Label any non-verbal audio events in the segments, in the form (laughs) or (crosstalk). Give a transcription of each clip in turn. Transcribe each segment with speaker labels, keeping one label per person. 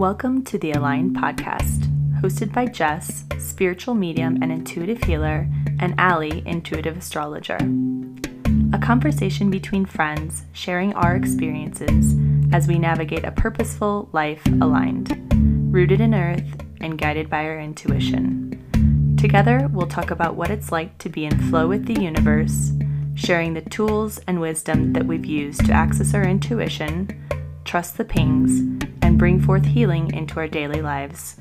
Speaker 1: Welcome to the Aligned Podcast, hosted by Jess, spiritual medium and intuitive healer, and Ali, intuitive astrologer. A conversation between friends sharing our experiences as we navigate a purposeful life aligned, rooted in earth and guided by our intuition. Together, we'll talk about what it's like to be in flow with the universe, sharing the tools and wisdom that we've used to access our intuition, trust the pings, bring forth healing into our daily lives.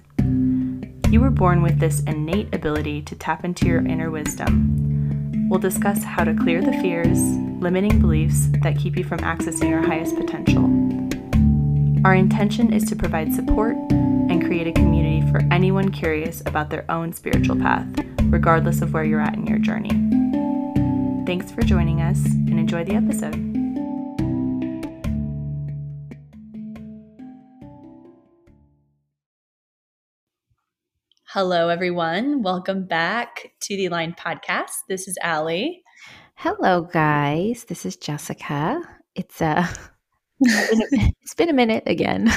Speaker 1: You were born with this innate ability to tap into your inner wisdom. We'll discuss how to clear the fears, limiting beliefs that keep you from accessing your highest potential. Our intention is to provide support and create a community for anyone curious about their own spiritual path, regardless of where you're at in your journey. Thanks for joining us and enjoy the episode. Hello, everyone. Welcome back to the Aligned Podcast. This is Ali.
Speaker 2: Hello, guys. This is Jessica. It's uh, (laughs) a it's been a minute again.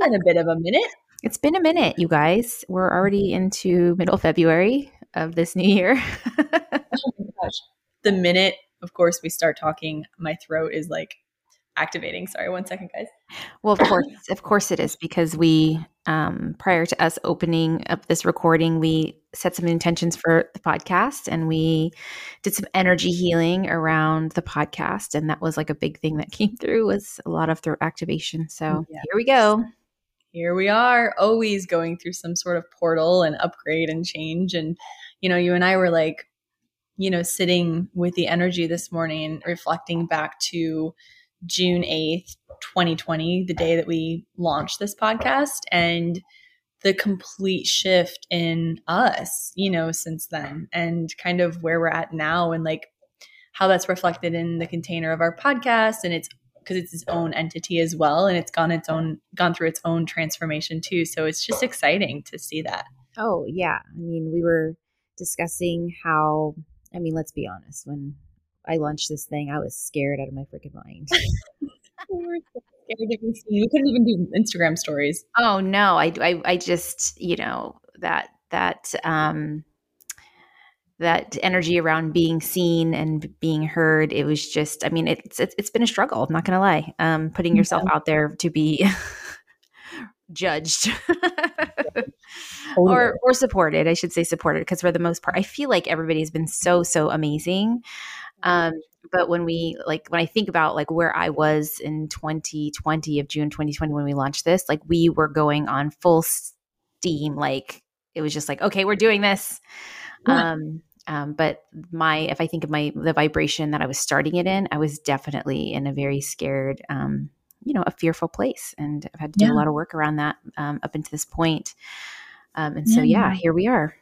Speaker 1: been a bit of a minute.
Speaker 2: It's been a minute, you guys. We're already into middle February of this new year. (laughs)
Speaker 1: oh my gosh. The minute, of course, we start talking, my throat is like activating. Sorry, one second, guys.
Speaker 2: Well, of course, of course it is because we, um, prior to us opening up this recording, we set some intentions for the podcast and we did some energy healing around the podcast, and that was like a big thing that (laughs) came through was a lot of throat activation. So yes. here we go.
Speaker 1: Here we are, always going through some sort of portal and upgrade and change. And you know, you and I were like, you know, sitting with the energy this morning, reflecting back to June 8th, 2020, the day that we launched this podcast, and the complete shift in us, you know, since then, and kind of where we're at now, and like how that's reflected in the container of our podcast. And it's because it's its own entity as well, and it's gone its own, gone through its own transformation too. So it's just exciting to see that.
Speaker 2: Oh, yeah. I mean, we were discussing how, I mean, let's be honest, when I launched this thing, I was scared out of my freaking mind. (laughs)
Speaker 1: we were so scared to be seen. We couldn't even do Instagram stories.
Speaker 2: Oh no, I, I, I just, you know, that that um that energy around being seen and being heard it was just i mean it's it's, it's been a struggle i'm not gonna lie um putting yourself yeah. out there to be (laughs) judged or or supported i should say supported because for the most part i feel like everybody's been so so amazing um, but when we like when I think about like where I was in 2020 of June 2020 when we launched this, like we were going on full steam. Like it was just like, okay, we're doing this. Yeah. Um, um, but my if I think of my the vibration that I was starting it in, I was definitely in a very scared, um, you know, a fearful place, and I've had to do yeah. a lot of work around that um, up until this point. Um, and so, yeah, here we are.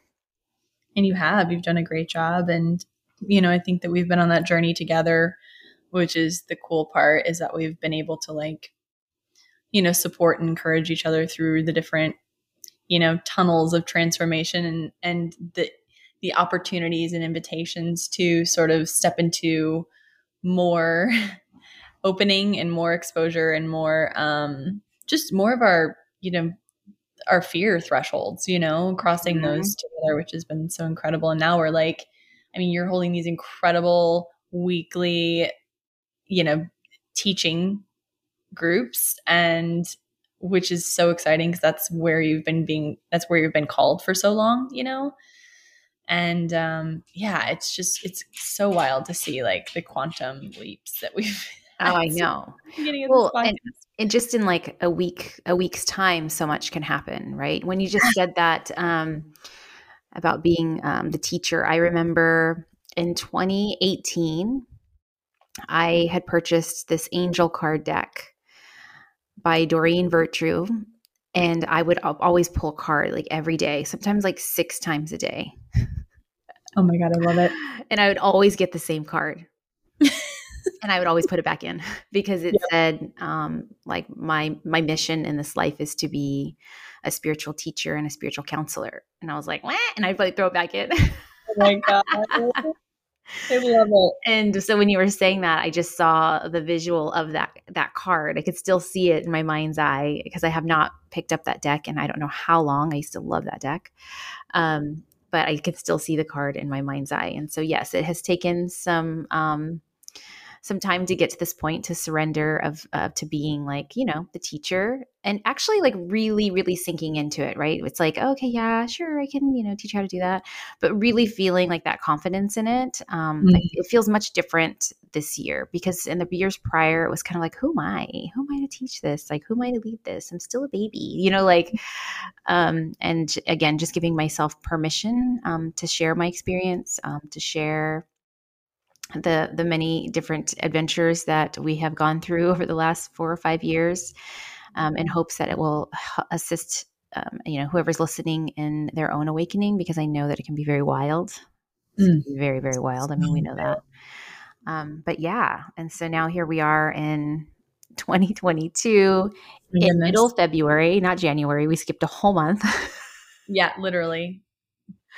Speaker 1: And you have you've done a great job, and you know, I think that we've been on that journey together, which is the cool part is that we've been able to like, you know, support and encourage each other through the different, you know, tunnels of transformation and and the the opportunities and invitations to sort of step into more (laughs) opening and more exposure and more um just more of our, you know, our fear thresholds, you know, crossing mm-hmm. those together, which has been so incredible. And now we're like, I mean, you're holding these incredible weekly, you know, teaching groups and which is so exciting because that's where you've been being that's where you've been called for so long, you know? And um yeah, it's just it's so wild to see like the quantum leaps that we've (laughs)
Speaker 2: Oh, I know. Well, and, and, just in like a week, a week's time, so much can happen, right? When you just said that, um, about being um, the teacher. I remember in 2018, I had purchased this angel card deck by Doreen Virtue, and I would always pull a card like every day, sometimes like six times a day.
Speaker 1: Oh my God, I love it. (laughs)
Speaker 2: And I would always get the same card. (laughs) and I would always put it back in (laughs) because it yep. said, um, like my my mission in this life is to be a spiritual teacher and a spiritual counselor. And I was like, Wah! and I'd like throw it back in. oh my God. (laughs)
Speaker 1: I love it.
Speaker 2: And so when you were saying that, I just saw the visual of that that card. I could still see it in my mind's eye because I have not picked up that deck and I don't know how long. I used to love that deck. Um, but I can still see the card in my mind's eye. And so yes, it has taken some um, some time to get to this point to surrender of uh, to being like you know the teacher and actually like really really sinking into it right? It's like okay yeah sure i can you know teach you how to do that but really feeling like that confidence in it um mm-hmm. it feels much different this year because in the years prior it was kind of like who am i? Who am i to teach this? Like who am i to lead this? I'm still a baby you know like um and again just giving myself permission um to share my experience um to share the the many different adventures that we have gone through (laughs) over the last four or five years, um, in hopes that it will assist um, you know whoever's listening in their own awakening because I know that it can be very wild, mm. very very wild. I mean, we know that. Um, but yeah, and so now here we are in (laughs) 2022 in middle February, not January. We skipped a whole month. (laughs)
Speaker 1: yeah, literally.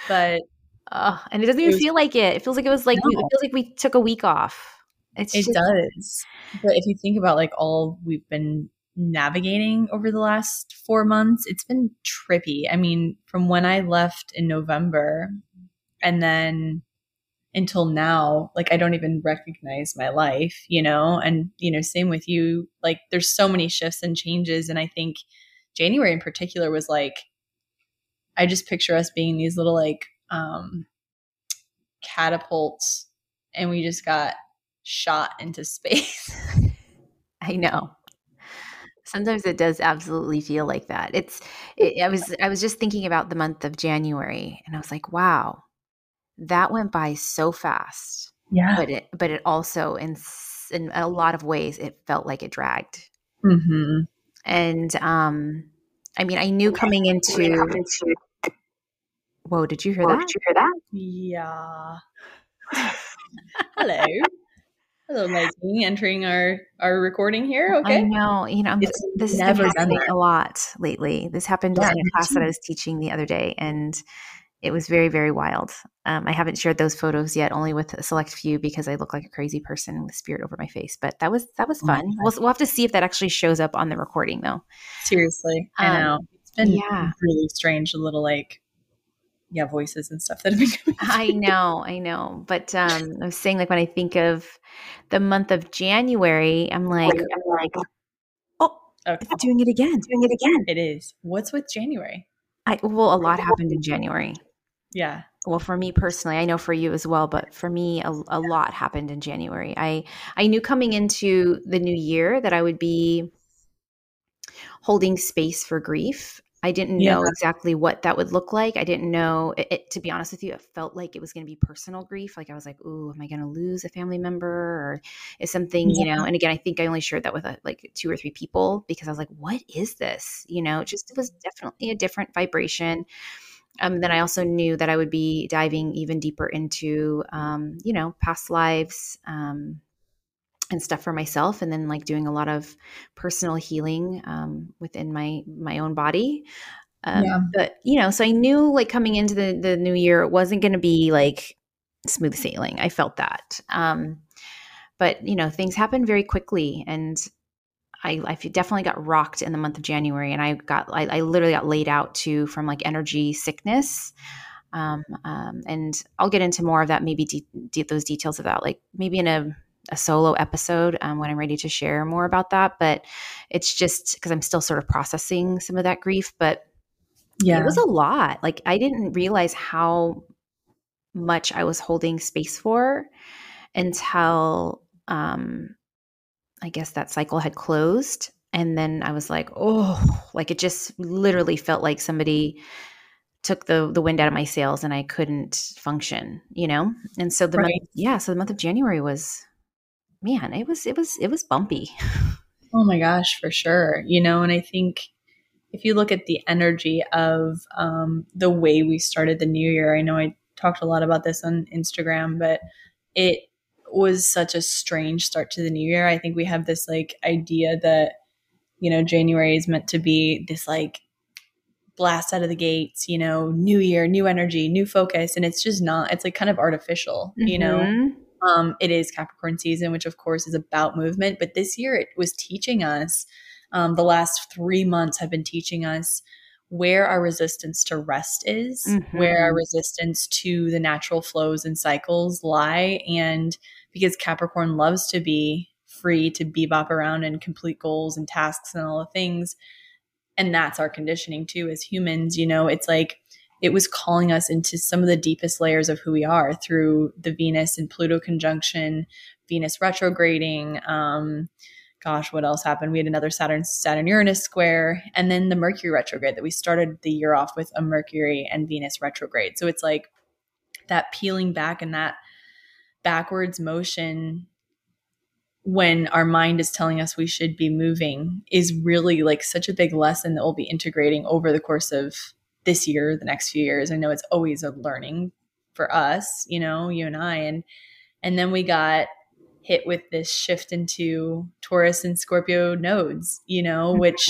Speaker 1: But
Speaker 2: uh, and it doesn't even feel like it. It feels like it was like no. it feels like we took a week off.
Speaker 1: It's it just, does. But if you think about like all we've been navigating over the last four months, it's been trippy. I mean, from when I left in November and then until now, like I don't even recognize my life, you know? And, you know, same with you. Like there's so many shifts and changes. And I think January in particular was like, I just picture us being these little like um, catapults and we just got shot into (laughs) space.
Speaker 2: I know. Sometimes it does absolutely feel like that. It's it, I was I was just thinking about the month of January and I was like, wow. That went by so fast.
Speaker 1: Yeah.
Speaker 2: But it but it also in in a lot of ways it felt like it dragged.
Speaker 1: hmm
Speaker 2: And um I mean, I knew coming into Whoa, did you hear Whoa, that?
Speaker 1: Did you hear that? Yeah. (laughs) Hello. Hello, Leslie, entering our our recording here. Okay.
Speaker 2: I know. You know, it's this has been happening a lot lately. This happened yeah, in a class that I was teaching the other day, and it was very, very wild. Um, I haven't shared those photos yet, only with a select few because I look like a crazy person with spirit over my face. But that was that was oh fun. Oh we'll, we'll have to see if that actually shows up on the recording, though.
Speaker 1: Seriously, I um, know it's been yeah. really strange. A little like yeah voices and stuff that have been coming
Speaker 2: i know i know but um i was saying like when i think of the month of january i'm like i'm like oh okay. it's doing it again
Speaker 1: doing it again. It is. What's with january?
Speaker 2: I well a lot happened in january.
Speaker 1: Yeah.
Speaker 2: Well for me personally i know for you as well but for me a, a lot happened in january. I i knew coming into the new year that i would be holding space for grief I didn't yeah. know exactly what that would look like. I didn't know it, it, to be honest with you, it felt like it was going to be personal grief. Like I was like, "Ooh, am I going to lose a family member or is something, yeah. you know?" And again, I think I only shared that with uh, like two or three people because I was like, "What is this?" You know, it just it was definitely a different vibration. Um, then I also knew that I would be diving even deeper into, um, you know, past lives, um, and stuff for myself and then like doing a lot of personal healing um, within my my own body. Um, yeah. but you know so i knew like coming into the, the new year it wasn't going to be like smooth sailing. I felt that. Um, but you know things happened very quickly and I, I definitely got rocked in the month of january and i got i, I literally got laid out to from like energy sickness. Um, um, and I'll get into more of that, maybe de- de- those details of that, like maybe in a a solo episode um, when I'm ready to share more about that. But it's just because I'm still sort of processing some of that grief. But yeah, it was a lot. Like I didn't realize how much I was holding space for until um, I guess that cycle had closed. And then I was like, oh, like it just literally felt like somebody took the the wind out of my sails and I couldn't function, you know? And so the right. month, yeah, so the month of January was man, it was it was it was bumpy. (laughs)
Speaker 1: Oh my gosh, for sure. You know, and I think if you look at the energy of um, the way we started the new year, I know I talked a lot about this on Instagram, but it was such a strange start to the new year. I think we have this like idea that, you know, January is meant to be this like blast out of the gates, you know, new year, new energy, new focus. And it's just not, it's like kind of artificial, mm-hmm. you know? Um, it is Capricorn season, which of course is about movement. But this year it was teaching us, um, the last three months have been teaching us where our resistance to rest is, mm-hmm. where our resistance to the natural flows and cycles lie. And because Capricorn loves to be free to bebop around and complete goals and tasks and all the things. And that's our conditioning too as humans. You know, it's like it was calling us into some of the deepest layers of who we are through the Venus and Pluto conjunction, Venus retrograding. Um, gosh, what else happened? We had another Saturn Saturn Uranus square, and then the Mercury retrograde that we started the year off with a Mercury and Venus retrograde. So it's like that peeling back and that backwards motion when our mind is telling us we should be moving is really like such a big lesson that we'll be integrating over the course of this year, the next few years. I know it's always a learning for us, you know, you and I and and then we got hit with this shift into Taurus and Scorpio nodes, you know, mm-hmm. which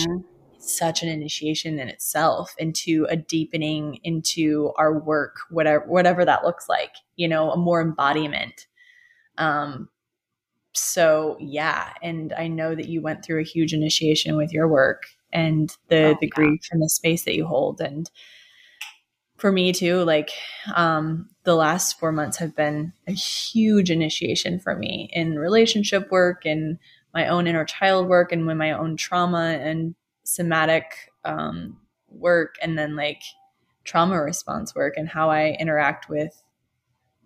Speaker 1: is such an initiation in itself into a deepening into our work, whatever whatever that looks like, you know, a more embodiment. Um so yeah, and I know that you went through a huge initiation with your work and the oh, the grief and the space that you hold and for me too like um the last 4 months have been a huge initiation for me in relationship work and my own inner child work and with my own trauma and somatic um work and then like trauma response work and how I interact with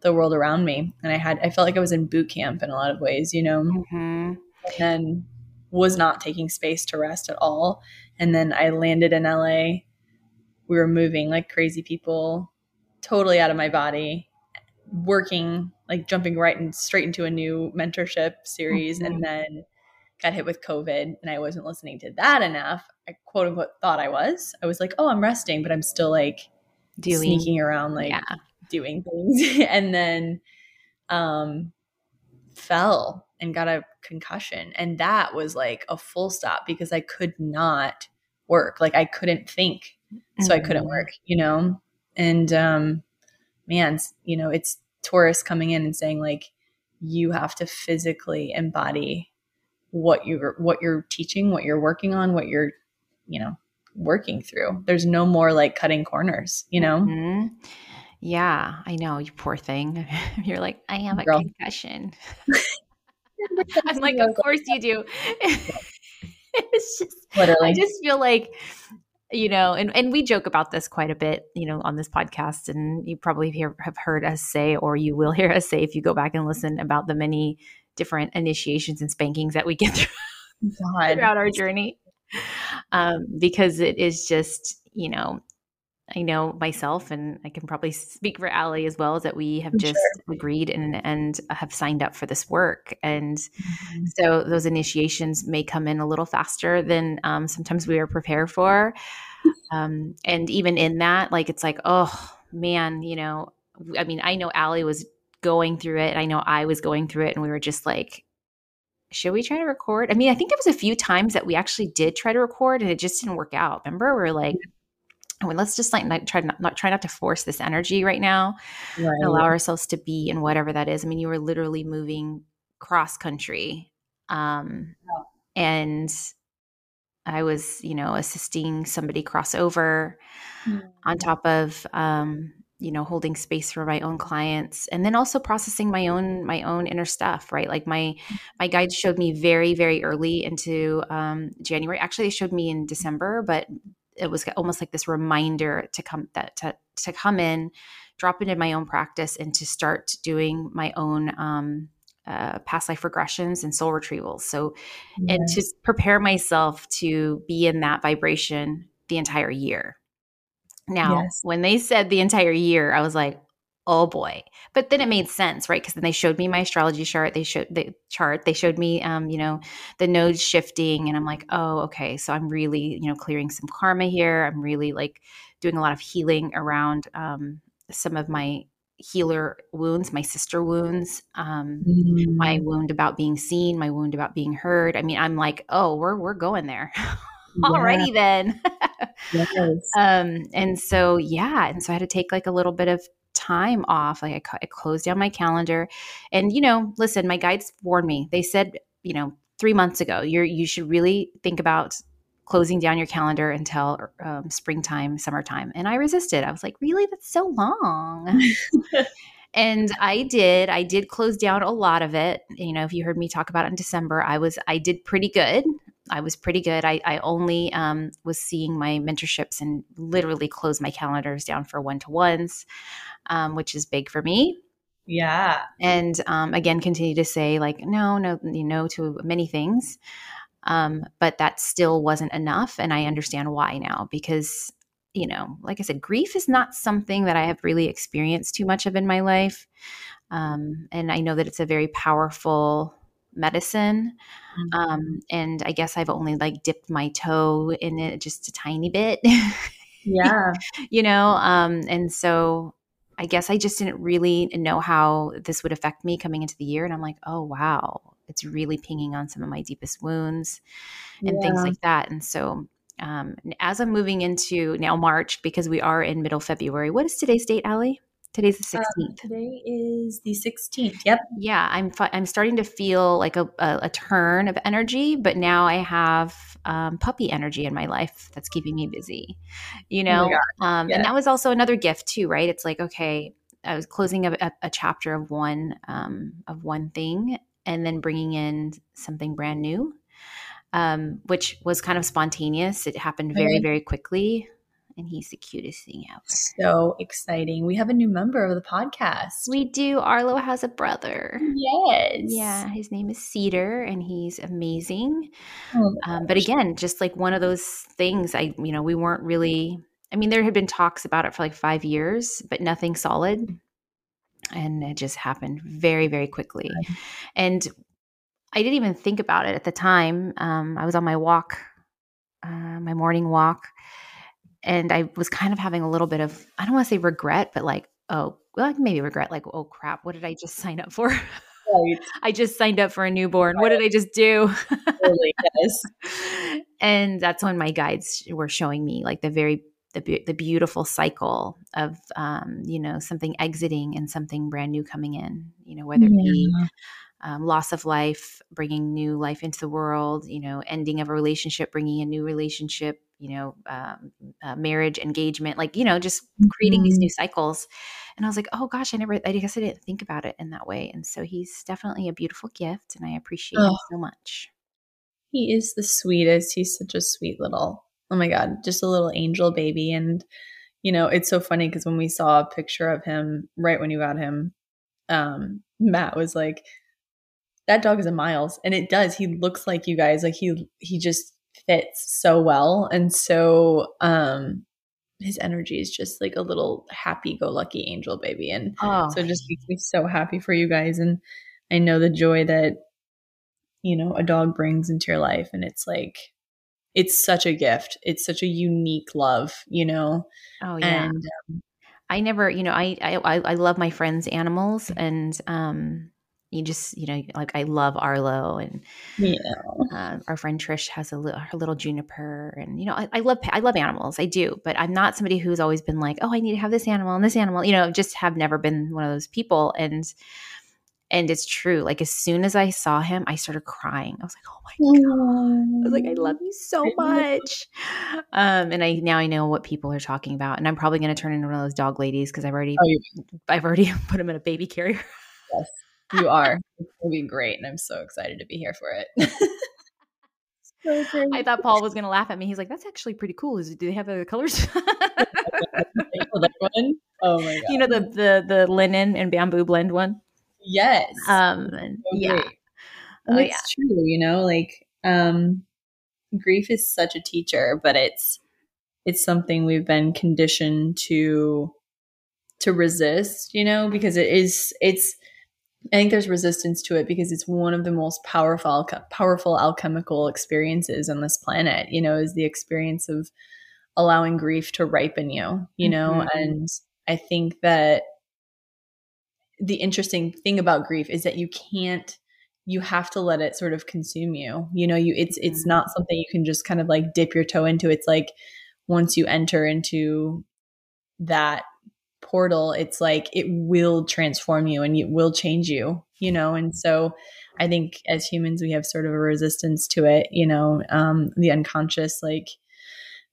Speaker 1: the world around me. And I had, I felt like I was in boot camp in a lot of ways, you know, mm-hmm. and was not taking space to rest at all. And then I landed in LA. We were moving like crazy people, totally out of my body, working, like jumping right and straight into a new mentorship series. Mm-hmm. And then got hit with COVID and I wasn't listening to that enough. I quote unquote thought I was. I was like, oh, I'm resting, but I'm still like Doing, sneaking around, like yeah doing things (laughs) and then um fell and got a concussion and that was like a full stop because I could not work like I couldn't think so mm-hmm. I couldn't mm-hmm. work you know and um man you know it's Taurus coming in and saying like you have to physically embody what you're what you're teaching what you're working on what you're you know working through there's no more like cutting corners you know mm-hmm.
Speaker 2: Yeah, I know. You poor thing. (laughs) You're like, I have a Girl. concussion. (laughs) (laughs) I'm like, of course you do. it's just, Literally. I just feel like, you know, and, and we joke about this quite a bit, you know, on this podcast. And you probably hear, have heard us say, or you will hear us say if you go back and listen about the many different initiations and spankings that we get through, throughout our journey. Um, because it is just, you know, I know myself, and I can probably speak for Ali as well, is that we have just sure. agreed and and have signed up for this work, and mm-hmm. so those initiations may come in a little faster than um, sometimes we are prepared for, um, and even in that, like it's like, oh man, you know, I mean, I know Ali was going through it, I know I was going through it, and we were just like, should we try to record? I mean, I think there was a few times that we actually did try to record, and it just didn't work out. Remember, we are like Mean, let's just like not try not, not try not to force this energy right now right. and allow ourselves to be in whatever that is. I mean, you were literally moving cross country. Um, yeah. and I was, you know, assisting somebody cross over mm-hmm. on top of, um, you know, holding space for my own clients and then also processing my own, my own inner stuff, right? Like my, my guides showed me very, very early into, um, January. Actually, they showed me in December, but it was almost like this reminder to come that to to come in, drop into my own practice, and to start doing my own um, uh, past life regressions and soul retrievals. So, yes. and to prepare myself to be in that vibration the entire year. Now, yes. when they said the entire year, I was like, oh boy but then it made sense right because then they showed me my astrology chart they showed the chart they showed me um you know the nodes shifting and i'm like oh okay so i'm really you know clearing some karma here i'm really like doing a lot of healing around um some of my healer wounds my sister wounds um mm. my wound about being seen my wound about being heard i mean i'm like oh we're we're going there (laughs) already then (laughs) yes. um, and so, yeah. And so I had to take like a little bit of time off. Like I, I closed down my calendar and, you know, listen, my guides warned me. They said, you know, three months ago, you're, you should really think about closing down your calendar until um, springtime, summertime. And I resisted. I was like, really? That's so long. (laughs) and I did. I did close down a lot of it. You know, if you heard me talk about it in December, I was, I did pretty good. I was pretty good. I, I only um, was seeing my mentorships and literally closed my calendars down for one to ones, um, which is big for me.
Speaker 1: Yeah.
Speaker 2: And um, again, continue to say like, no, no, you know, to many things. Um, but that still wasn't enough. And I understand why now because, you know, like I said, grief is not something that I have really experienced too much of in my life. Um, and I know that it's a very powerful medicine. Mm-hmm. Um, and I guess I've only like dipped my toe in it just a tiny bit.
Speaker 1: yeah. (laughs)
Speaker 2: you know, um, and so I guess I just didn't really know how this would affect me coming into the year. And I'm like, oh, wow, it's really pinging on some of my deepest wounds and yeah. things like that. And so, um, as I'm moving into now March, because we are in middle February, what is today's date, Ali? Today's the 16th. Um,
Speaker 1: today is the 16th. Yep.
Speaker 2: Yeah, I'm I'm starting to feel like a, a, a turn of energy, but now I have um, puppy energy in my life that's keeping me busy. You oh know, oh um, yeah. and that was also another gift too, right? It's like okay, I was closing a, a chapter of one um, of one thing, and then bringing in something brand new, um, which was kind of spontaneous. It happened very, very quickly. And he's the cutest thing ever.
Speaker 1: So exciting. We have a new member of the podcast.
Speaker 2: We do. Arlo has a brother.
Speaker 1: Yes.
Speaker 2: Yeah. His name is Cedar and he's amazing. Oh um, but again, just like one of those things, I, you know, we weren't really, I mean, there had been talks about it for like five years, but nothing solid and it just happened very very quickly and i didn't even think about it at the time um, i was on my walk uh, my morning walk and i was kind of having a little bit of i don't want to say regret but like oh well maybe regret like oh crap what did i just sign up for right. (laughs) i just signed up for a newborn right. what did i just do totally, yes. (laughs) and that's when my guides were showing me like the very the, the beautiful cycle of um, you know something exiting and something brand new coming in you know whether it be um, loss of life bringing new life into the world you know ending of a relationship bringing a new relationship you know um, uh, marriage engagement like you know just creating mm-hmm. these new cycles. And i was like oh gosh i never i guess i didn't think about it in that way. And so he's definitely a beautiful gift and i appreciate oh. him so much.
Speaker 1: He is the sweetest. He's such a sweet little oh my god just a little angel baby. And you know it's so funny because when we saw a picture of him right when you got him um matt was like that dog is a Meils. And it does. He looks like you guys. Like he he just fits so well and so um his energy is just like a little happy go lucky angel baby and oh. so it just makes me so happy for you guys and i know the joy that you know a dog brings into your life and it's like it's such a gift. It's such a unique love, you know.
Speaker 2: Oh yeah. And, um, I never, you know, I, I I love my friends' animals, and um, you just, you know, like I love Arlo, and yeah, uh, our friend Trish has a little, her little juniper, and you know, I, I love I love animals, I do, but I'm not somebody who's always been like, oh, I need to have this animal and this animal, you know, just have never been one of those people, and and it's true. Like as soon as I saw him, I started crying. I was like, "Oh my god!" I was like, "I love you so much." Um, and I now I know what people are talking about, and I'm probably going to turn into one of those dog ladies because I've already, oh, I've already (laughs) put him in a baby carrier.
Speaker 1: yes, you are. It'll be great, and I'm so excited to be here for it. (laughs)
Speaker 2: so I thought Paul was going to laugh at me. He's like, "That's actually pretty cool. Is do they have the colors?" (laughs) (laughs) oh my god! You know the the the linen and bamboo blend one.
Speaker 1: Yes.
Speaker 2: Um, yeah.
Speaker 1: oh, it's yeah. true, you know, like um grief is such a teacher, but it's it's something we've been conditioned to to resist, you know, because it is it's I think there's resistance to it because it's one of the most powerful powerful alchemical experiences on this planet, you know, is the experience of allowing grief to ripen you, you know, mm-hmm. and I think that the interesting thing about grief is that you can't you have to let it sort of consume you you know you it's it's mm-hmm. not something you can just kind of like dip your toe into it's like once you enter into that portal, it's like it will transform you and it will change you, you know? And so I think as humans, we have sort of a resistance to it, you know, um, the unconscious, like,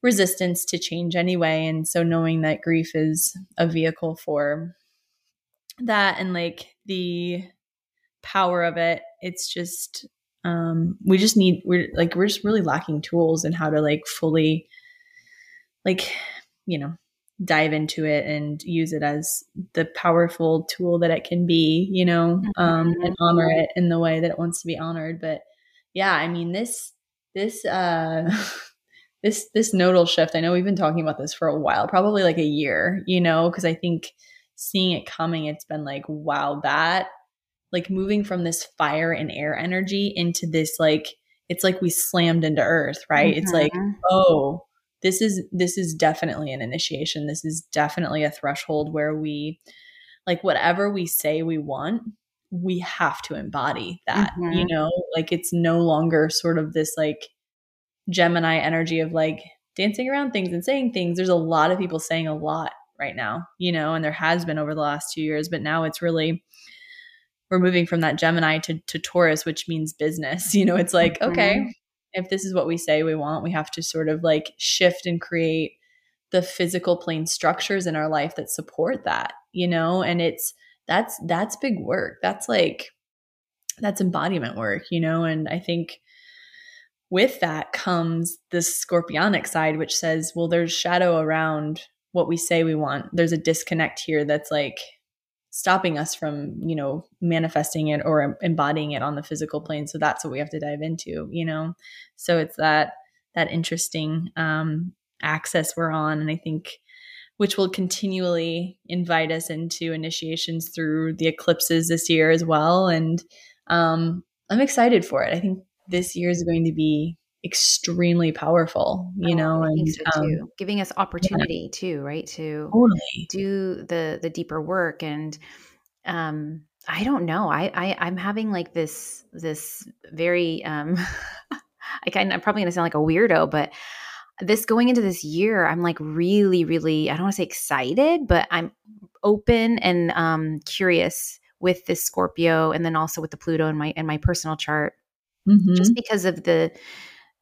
Speaker 1: resistance to change anyway. And so knowing that grief is a vehicle for that and like the power of it, it's just um we just need we're like we're just really lacking tools and how to like fully like you know dive into it and use it as the powerful tool that it can be you know um and mm-hmm. honor it in the way that it wants to be honored but yeah i mean this this uh (laughs) this this nodal shift i know we've been talking about this for a while probably like a year you know because i think seeing it coming it's been like wow that like moving from this fire and air energy into this like it's like we slammed into earth right mm-hmm. it's like mm-hmm. oh this is this is definitely an initiation this is definitely a threshold where we like whatever we say we want we have to embody that mm-hmm. you know like it's no longer sort of this like gemini energy of like dancing around things and saying things there's a lot of people saying a lot right now you know and there has been over the last two years but now it's really we're moving from that Gemini to, to Taurus, which means business. (laughs) You know, it's like, mm-hmm. okay, if this is what we say we want, we have to sort of like shift and create the physical plane structures in our life that support that, you know? And it's that's that's big work. That's like that's embodiment work, you know? And I think with that comes this scorpionic side, which says, well, there's shadow around what we say we want. There's a disconnect here that's like stopping us from you know manifesting it or embodying it on the physical plane. So that's what we have to dive into you know? So it's that that interesting um axis we're on. And i think which will continually invite us into initiations through the eclipses this year as well. And um i'm excited for it. I think this year is going to be extremely powerful you oh, know and
Speaker 2: so um, giving us opportunity yeah. too right to totally. do the the deeper work and um i don't know i, I i'm having like this this very um (laughs) I kind i'm probably gonna sound like a weirdo but this going into this year i'm like really really i don't want to say excited but i'm open and um curious with this scorpio and then also with the pluto and my and my personal chart mm-hmm. just because of the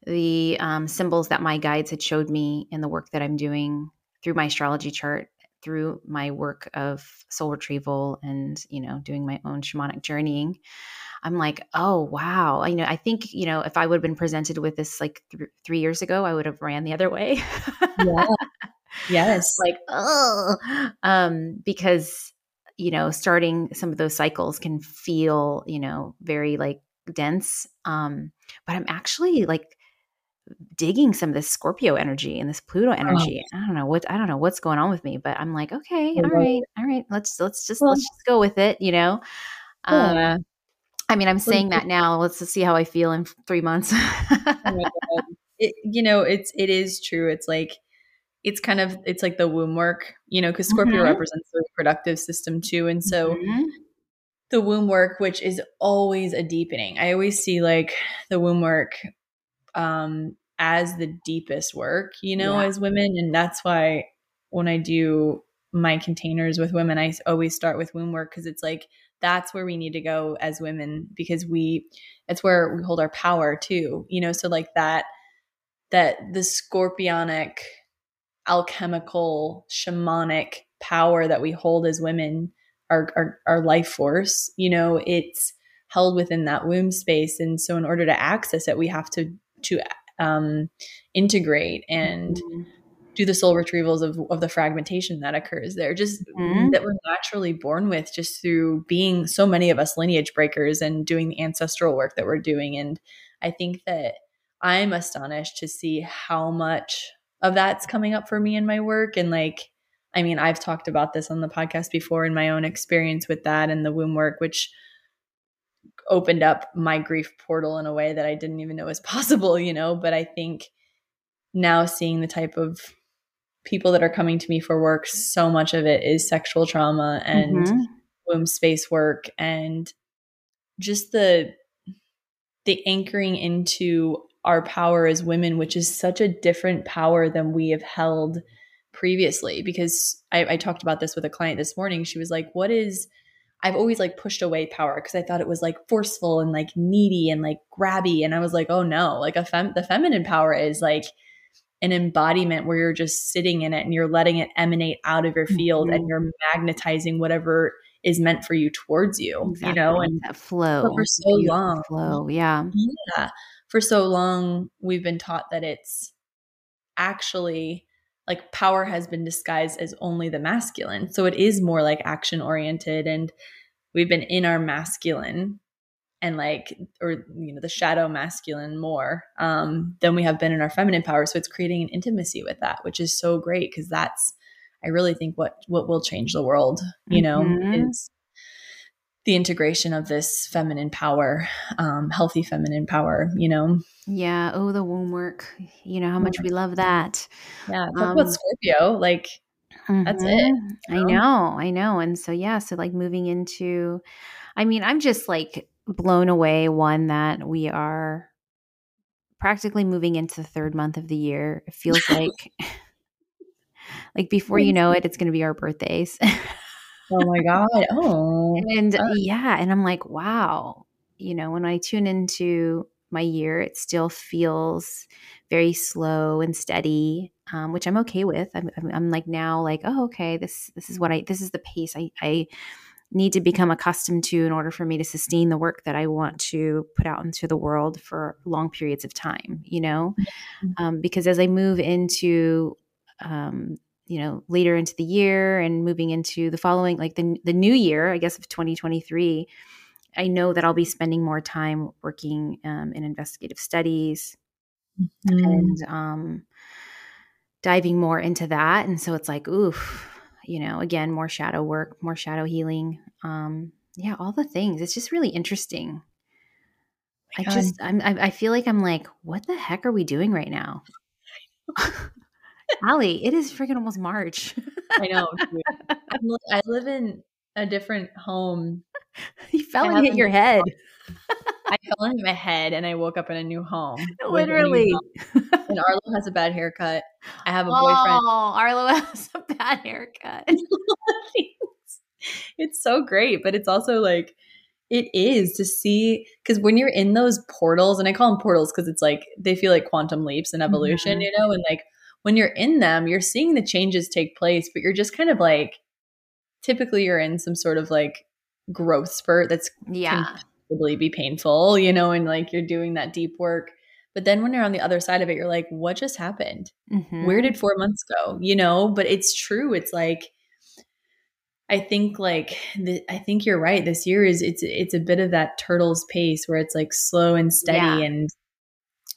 Speaker 2: the um, symbols that my guides had showed me in the work that I'm doing through my astrology chart, through my work of soul retrieval and, you know, doing my own shamanic journeying. I'm like, oh, wow. You know, I think, you know, if I would have been presented with this like th- three years ago, I would have ran the other way.
Speaker 1: yeah. (laughs) Yes.
Speaker 2: like, oh, um, because, you know, starting some of those cycles can feel, you know, very like dense. Um, but I'm actually like digging some of this Scorpio energy and this Pluto energy. Oh. I don't know what I don't know what's going on with me, but I'm like, okay, all right, all right, let's let's just well, let's just go with it, you know. Yeah. Um, I mean, I'm saying that now. Let's see how I feel in three months. oh
Speaker 1: it, you know, it's it is true. It's like it's kind of it's like the womb work, you know, because Scorpio mm-hmm. represents the reproductive system too, and so. Mm-hmm the womb work, which is always a deepening. I always see like the womb work um, as the deepest work, you know, yeah. as women. And that's why when I do my containers with women, I always start with womb work because it's like that's where we need to go as women because we, it's where we hold our power too, you know. So like that, that the scorpionic, alchemical, shamanic power that we hold as women, our, our, our life force, you know, it's held within that womb space. And so in order to access it, we have to to um, integrate and mm-hmm. do the soul retrievals of, of the fragmentation that occurs there just mm-hmm. that we're naturally born with just through being so many of us lineage breakers and doing the ancestral work that we're doing and i think that i'm astonished to see how much of that's coming up for me in my work and like i mean i've talked about this on the podcast before in my own experience with that and the womb work which opened up my grief portal in a way that I didn't even know was (laughs) possible, you know. But I think now seeing the type of people that are coming to me for work, so much of it is sexual trauma and mm-hmm. womb space work and just the the anchoring into our power as women, which is such a different power than we have held previously. Because I, I talked about this with a client this morning. She was like, What is, I've always like pushed away power because I thought it was like forceful and like needy and like grabby. And I was like, Oh no, like a fem- the feminine power is like, an embodiment where you're just sitting in it and you're letting it emanate out of your field mm-hmm. and you're magnetizing whatever is meant for you towards you exactly. you know and
Speaker 2: that flow
Speaker 1: for so long
Speaker 2: flow yeah
Speaker 1: yeah for so long we've been taught that it's actually like power has been disguised as only the masculine so it is more like action oriented and we've been in our masculine and like or you know the shadow masculine more um than we have been in our feminine power so it's creating an intimacy with that which is so great because that's i really think what what will change the world you know mm-hmm. is the integration of this feminine power um healthy feminine power you know?
Speaker 2: Yeah. Oh the womb work. You know how much we love that.
Speaker 1: Yeah. Talk um, about scorpio like mm-hmm. that's it
Speaker 2: you know? i know? i know. And so yeah so like moving into i mean i'm just like blown away one that we are practically moving into the third month of the year. It feels (laughs) like (laughs) like before you know it, it's going to be our birthdays. (laughs)
Speaker 1: oh my god. Oh.
Speaker 2: And uh, yeah, and I'm like, wow. You know, when I tune into my year, it still feels very slow and steady, um, which I'm okay with. I'm, I'm, I'm, like now, like, oh, okay, this this is what I this is the pace I I need to become accustomed to in order for me to sustain the work that I want to put out into the world for long periods of time, you know? Mm-hmm. Um, because as I move into, um, you know, later into the year and moving into the following, like the, the new year, I guess of 2023, I know that I'll be spending more time working um, in investigative studies mm-hmm. and um, diving more into that. And so it's like, oof, you know, again, more shadow work, more shadow healing. Um, yeah, all the things. It's just really interesting. Oh I just, I'm, I, I feel like I'm like, what the heck are we doing right now? (laughs) Ali, it is freaking almost March.
Speaker 1: I know. (laughs) I live in a different home. (laughs)
Speaker 2: You fell and hit your head.
Speaker 1: I (laughs) fell and hit my head and I woke up in a new home.
Speaker 2: Literally.
Speaker 1: New home. And Arlo has a bad haircut. I have a boyfriend.
Speaker 2: Oh, Arlo has a bad haircut.
Speaker 1: it's so great, but it's also like it is to see because when you're in those portals, and I call them portals because it's like they feel like quantum leaps and evolution, mm-hmm. you know, and like when you're in them, you're seeing the changes take place, but you're just kind of like typically you're in some sort of like growth spurt that's
Speaker 2: yeah
Speaker 1: possibly be painful, you know, and like you're doing that deep work. But then when you're on the other side of it, you're like, what just happened? Mm-hmm. Where did four months go? You know, but it's true. It's like, I think like the, I think you're right. This year is it's it's a bit of that turtle's pace where it's like slow and steady yeah. and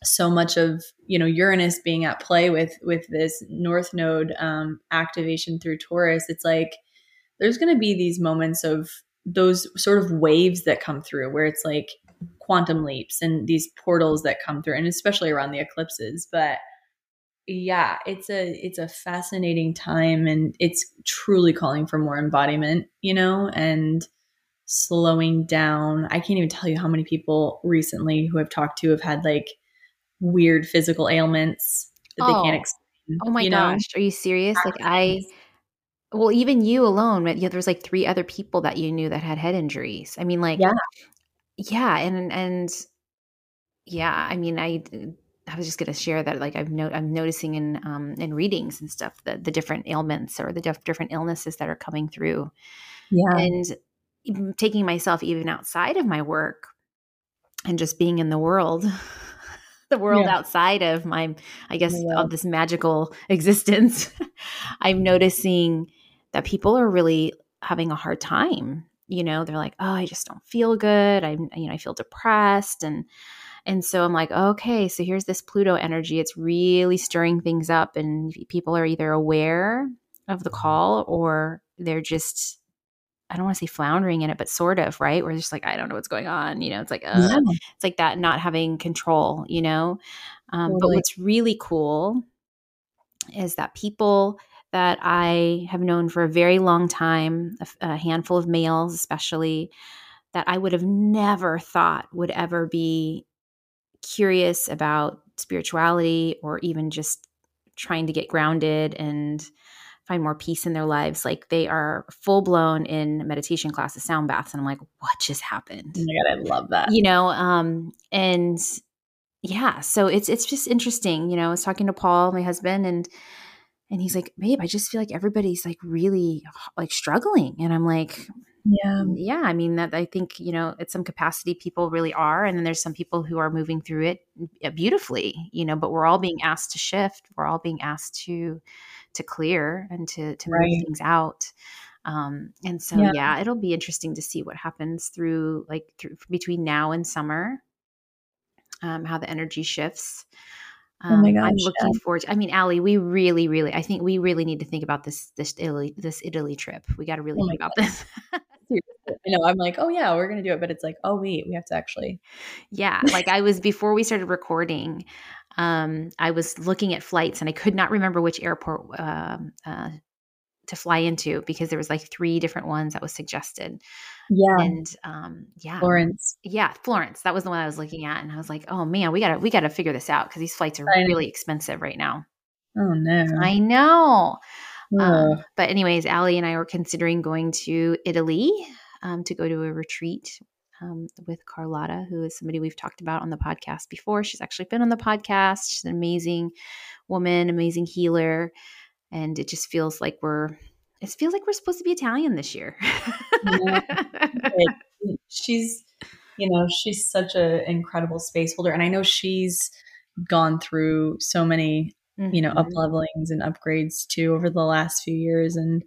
Speaker 1: so much of you know Uranus being at play with with this North Node um, activation through Taurus. It's like there's going to be these moments of those sort of waves that come through where it's like quantum leaps and these portals that come through and especially around the eclipses but yeah it's a it's a fascinating time and it's truly calling for more embodiment you know and slowing down i can't even tell you how many people recently who i've talked to have had like weird physical ailments that oh. they can't explain
Speaker 2: oh my gosh know? are you serious like i well even you alone right? yeah there's like three other people that you knew that had head injuries i mean like
Speaker 1: yeah
Speaker 2: yeah and and yeah i mean i i was just going to share that like i've no, i'm noticing in um in readings and stuff the the different ailments or the diff- different illnesses that are coming through
Speaker 1: yeah
Speaker 2: and taking myself even outside of my work and just being in the world the world yeah. outside of my i guess yeah. of this magical (laughs) existence i'm noticing that people are really having a hard time you know? They're like oh i just don't feel good. I'm, you know i feel depressed. And and so i'm like okay so here's this pluto energy. It's really stirring things up. And people are either aware of the mm-hmm. call or they're just I don't want to say floundering in it, but sort of, right? We're just like, I don't know what's going on. You know, it's like, uh, yeah. it's like that not having control, you know? Um, totally. But what's really cool is that people that I have known for a very long time, a, a handful of males especially, that I would have never thought would ever be curious about spirituality or even just trying to get grounded and find more peace in their lives like they are full blown in meditation classes sound baths and i'm like what just happened?
Speaker 1: Oh my god i love that.
Speaker 2: You know um and yeah so it's it's just interesting you know i was talking to paul my husband and and he's like babe i just feel like everybody's like really like struggling. And i'm like
Speaker 1: yeah.
Speaker 2: Yeah i mean that i think you know at some capacity people really are and then there's some people who are moving through it uh, beautifully you know but we're all being asked to shift we're all being asked to to clear and to to
Speaker 1: Right.
Speaker 2: move things out um and so
Speaker 1: Yeah.
Speaker 2: yeah. it'll be interesting to see what happens through like through between now and summer um how the energy shifts
Speaker 1: Oh my
Speaker 2: Um, I'm
Speaker 1: gosh,
Speaker 2: looking forward. To, I mean, Ali, we really, really, I think we really need to think about this, this Italy, this Italy trip. We got to really
Speaker 1: Oh
Speaker 2: think about this.
Speaker 1: I know. I'm like, oh yeah, we're gonna do it, but it's like, oh wait, we have to actually.
Speaker 2: Yeah, like I was before we started recording. Um, I was looking at flights and I could not remember which airport um, uh, to fly into because there was like three different ones that was suggested.
Speaker 1: Yeah,
Speaker 2: And um, yeah,
Speaker 1: Florence.
Speaker 2: yeah, Florence. That was the one I was looking at, and I was like, oh man, we gotta we gotta figure this out because these flights are really expensive right now.
Speaker 1: Oh no.
Speaker 2: I know. Um, but anyways, Ali and I were considering going to Italy um, to go to a retreat um, with Carlotta, who is somebody we've talked about on the podcast before. She's actually been on the podcast. She's an amazing woman, amazing healer, and it just feels like we're. It feels like we're supposed to be Italian this year. (laughs)
Speaker 1: she's you know she's such an incredible space holder and i know she's gone through so many you know
Speaker 2: Mhm.
Speaker 1: up levelings and upgrades too over the last few years and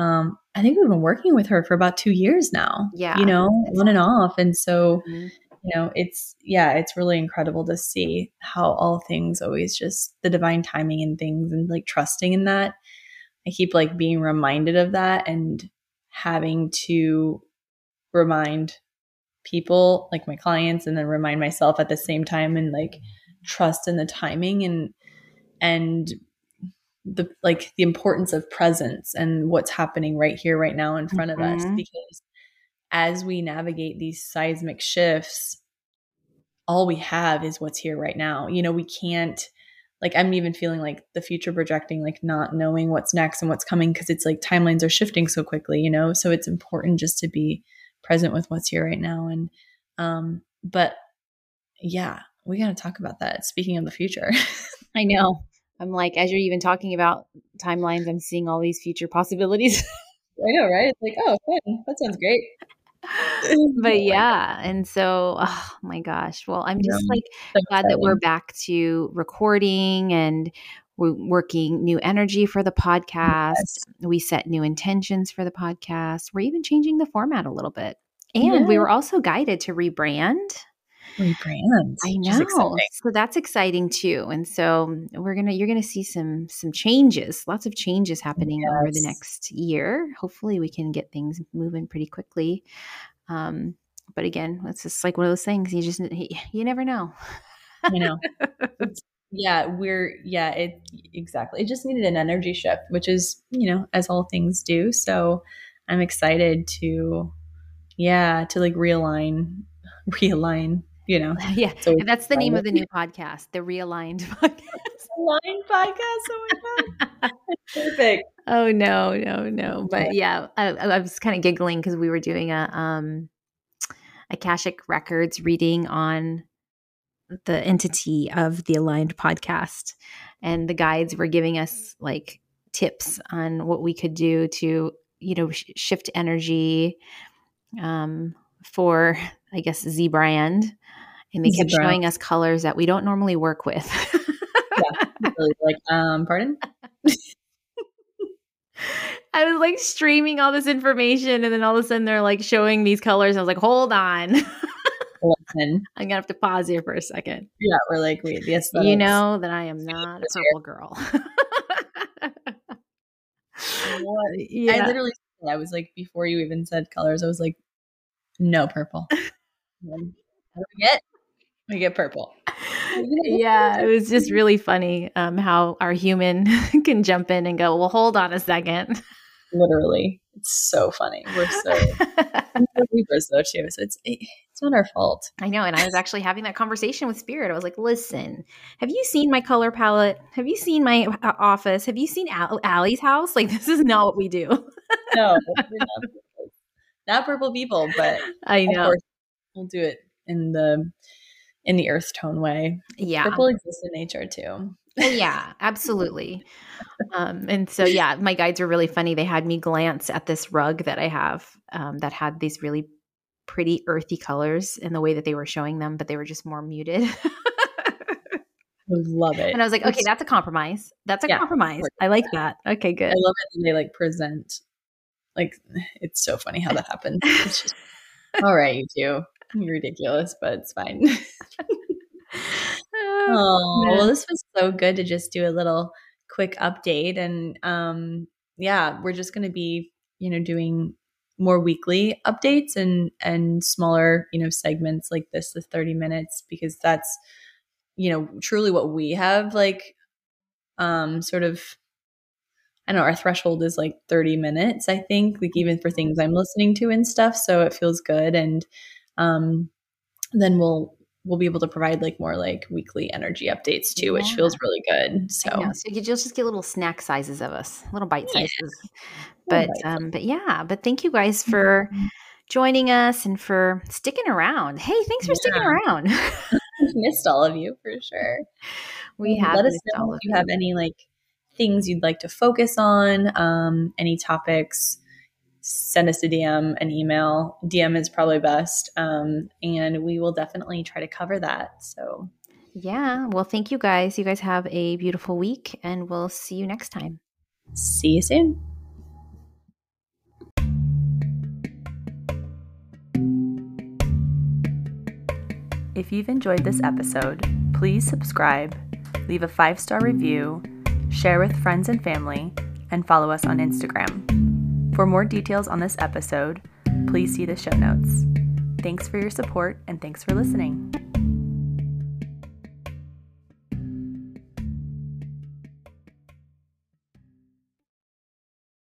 Speaker 1: um i think we've been working with her for about two years now
Speaker 2: Yeah.
Speaker 1: you know on and off and so
Speaker 2: Mhm.
Speaker 1: you know it's yeah it's really incredible to see how all things always just the divine timing and things and like trusting in that i keep like being reminded of that and having to remind people like my clients and then remind myself at the same time and like trust in the timing and and the like the importance of presence and what's happening right here right now in front of us
Speaker 2: Mhm.
Speaker 1: because as we navigate these seismic shifts all we have is what's here right now you know we can't like i'm even feeling like the future projecting like not knowing what's next and what's coming because it's like timelines are shifting so quickly you know so it's important just to be present with what's here right now and um but yeah we got to talk about that speaking of the future
Speaker 2: I know. I'm like, as you're even talking about timelines, I'm seeing all these future possibilities. (laughs)
Speaker 1: i know right? It's like oh fun. That sounds great. (laughs)
Speaker 2: But (laughs) yeah and so oh my gosh. Well i'm just
Speaker 1: Yeah.
Speaker 2: like glad that we're back to recording and we're working new energy for the podcast.
Speaker 1: Yes.
Speaker 2: we set new intentions for the podcast. We're even changing the format a little bit. And we were also guided to rebrand
Speaker 1: rebrand.
Speaker 2: I know. so that's exciting too and so we're gonna you're gonna see some some changes lots of changes happening over the next year. Hopefully we can get things moving pretty quickly. Um but again it's just like one of those things you just you never know.
Speaker 1: You know. (laughs) Yeah we're yeah it exactly. It just needed an energy shift which is you know as all things do so i'm excited to yeah to like realign (laughs) realign you know? (laughs)
Speaker 2: Yeah
Speaker 1: so
Speaker 2: and that's the name of the new (laughs) podcast the realigned (laughs) podcast.
Speaker 1: Line podcast oh my god. Perfect.
Speaker 2: Oh no no no but yeah. i, I was kind of giggling because we were doing a um a akashic records reading on the entity of the aligned podcast and the guides were giving us like tips on what we could do to you know sh- shift energy um for i guess z brand and they kept showing us colors that we don't normally work with (laughs)
Speaker 1: really like um pardon (laughs)
Speaker 2: I was like streaming all this information, and then all of a sudden they're like showing these colors. I was like, hold on. (laughs)
Speaker 1: listen
Speaker 2: I'm gonna have to pause here for a second.
Speaker 1: yeah we're like wait the
Speaker 2: You know that I am not a purple girl.
Speaker 1: What?
Speaker 2: yeah.
Speaker 1: I literally, I was like, before you even said colors, I was like, no purple. What do we get? We get purple.
Speaker 2: yeah, it was just really funny um, how our human (laughs) can jump in and go, well, hold on a second.
Speaker 1: Literally. It's so funny. We're so (laughs) Libras though too, so it's it's not our fault.
Speaker 2: I know, and I was actually having that conversation with Spirit. I was like, "Listen, have you seen my color palette? Have you seen my uh, office? Have you seen Al- Ali's house? Like, (laughs) this is not what we do."
Speaker 1: no, not, not, purple people, but
Speaker 2: I know
Speaker 1: we'll do it in the in the earth tone way.
Speaker 2: Yeah,
Speaker 1: purple exists in nature too.
Speaker 2: Oh, yeah, absolutely. Um, and so, yeah, my guides were really funny. They had me glance at this rug that I have um, that had these really pretty earthy colors in the way that they were showing them, but they were just more muted.
Speaker 1: I love it.
Speaker 2: And I was like, okay, that's a compromise. That's a yeah, compromise. I like that. Okay, good. I
Speaker 1: love it when they like present. Like, (sighs) it's so funny how that happens. (laughs) It's just, all right, you two. Ridiculous, but it's fine. (laughs) (laughs) oh, well, this was so good to just do a little quick update. And um, yeah, we're just going to be, you know, doing more weekly updates and and smaller you know segments like this the 30 minutes because that's you know truly what we have like um sort of I know our threshold is like 30 minutes, I think, like even for things I'm listening to and stuff. So it feels good. And um, then we'll we'll be able to provide like more like weekly energy updates too, yeah. which feels really good. So,
Speaker 2: so you just get little snack sizes of us, little bite sizes. (laughs) Yeah. But um, but yeah, but thank you guys for mm-hmm. joining us and for sticking around. Hey, thanks for yeah. sticking around. (laughs) (laughs)
Speaker 1: missed all of you for sure.
Speaker 2: We have.
Speaker 1: Let us know if you, you have any like things you'd like to focus on, um, any topics send us a DM, an email. DM is probably best. Um, and we will definitely try to cover that. So,
Speaker 2: yeah. Well, thank you guys. You guys have a beautiful week, and we'll see you next time.
Speaker 1: See you soon.
Speaker 3: If you've enjoyed this episode, please subscribe, leave a five star review, share with friends and family, and follow us on Instagram. For more details on this episode, please see the show notes. Thanks for your support and thanks for listening.